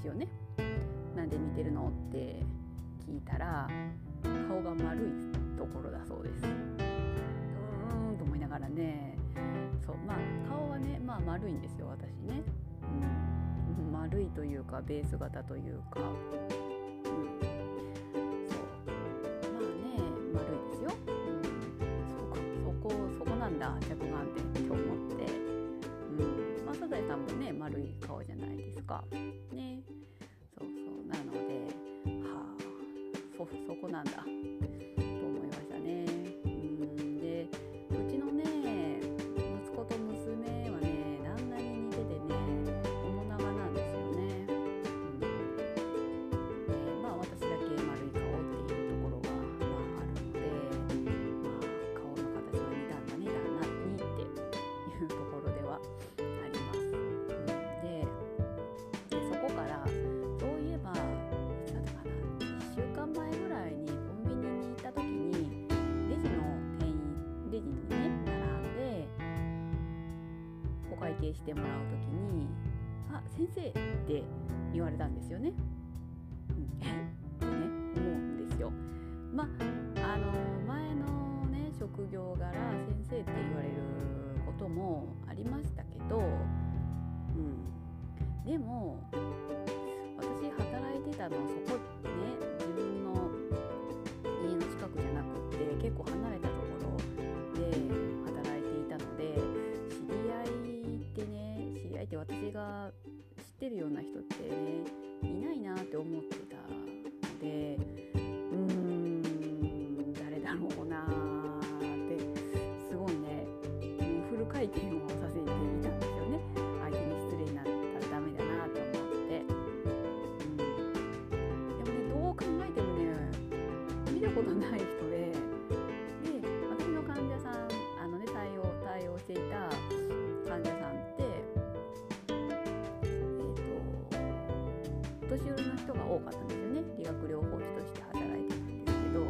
一応ね。なんで似てるのって聞いたら顔が丸いところだそうです。うーんと思いながらね。そうまあ顔はねまあ丸いんですよ私ね、うん、丸いというかベース型というか、うん、そう。まあね丸いですよ、そこそこなんだ着眼点って思って、うん。まあ、サザエさんもね丸い顔じゃないですか。ね。そうそう。なのではあそそこなんだ。計してもらう時に「あ先生」って言われたんですよね。うん、ってね思うんですよ。まああの前のね職業柄先生って言われることもありましたけど、うん、でも私働いてたのはそこね自分の家の近くじゃなくって結構離れた私が知ってるような人ってねいないなって思ってたのでうーん誰だろうなってすごいねもうフル回転をさせていたんですよね。相手に失礼になったらダメだなと思って、うん、でもねどう考えてもね見たことない人でで年寄りの人が多かったんですよね。理学療法士として働いてたんですけど。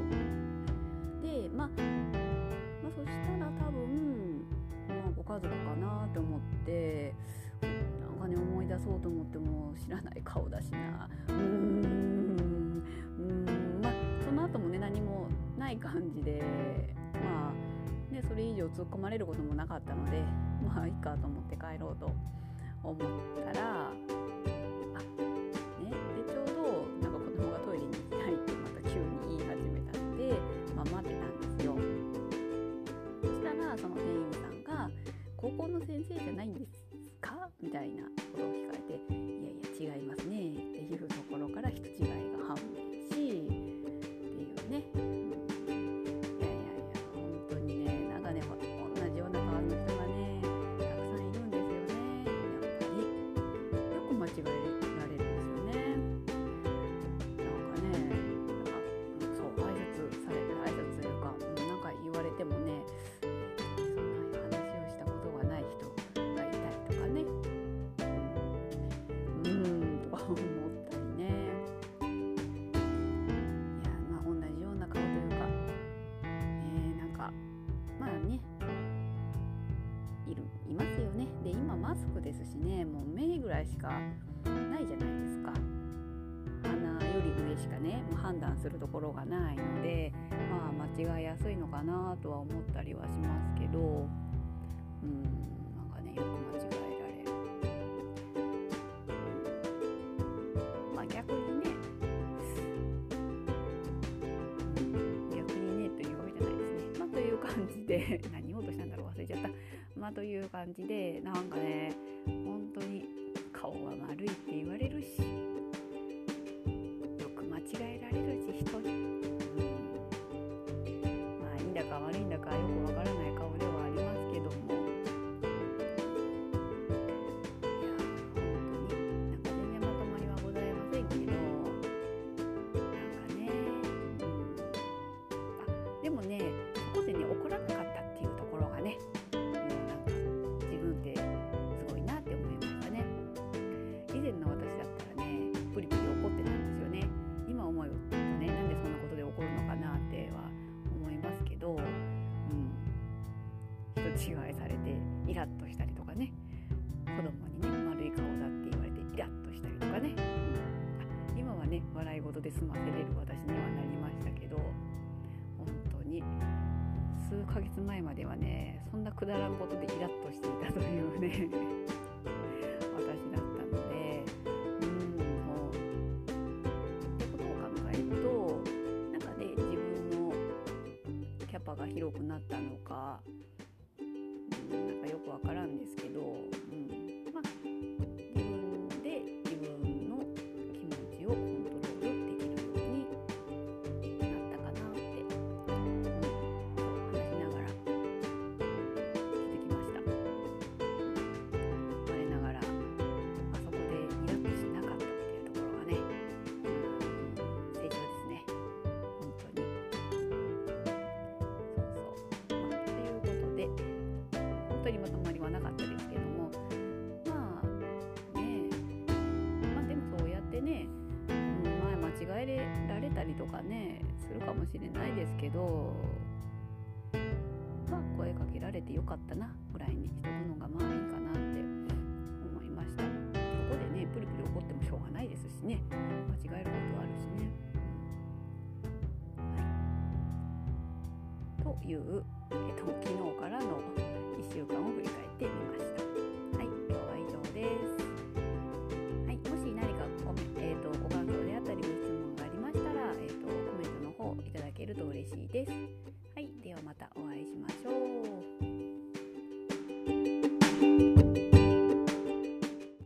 でまあ、まあ、そしたら多分、まあ、ご家族かなと思ってなんかね思い出そうと思っても知らない顔だしな。うーんうんまあその後もね何もない感じでまあねそれ以上突っ込まれることもなかったのでまあいいかと思って帰ろうと思ったら人違い。ねもう目ぐらいしかないじゃないですか。鼻より上しかねもう判断するところがないのでまあ間違いやすいのかなとは思ったりはしますけどうんなんかねよく間違えられる、まあ逆にね逆にねというわけじゃないですね。まあという感じで 何言おうとしたんだろう忘れちゃった。まあという感じでなんかね本当に顔は悪いって言われるし。違いされてイラッとしたりとかね。子供にね丸い顔だって言われてイラッとしたりとかね、うん、今はね笑い事で済ませれる私にはなりましたけど本当に数ヶ月前まではねそんなくだらんことでイラッとしていたというね 私だったのでうんもうってことを考えるとなんかね自分のキャパが広くなったのか、わからんですけど、たりとかねするかもしれないですけどまあ声かけられてよかったなぐらいにしとくのがまあいいかなって思いました。ここでねプリプリ怒ってもしょうがないですしね。間違えることはあるしね。はい。という、えっと、昨日からの1週間を振り返っと嬉しいです。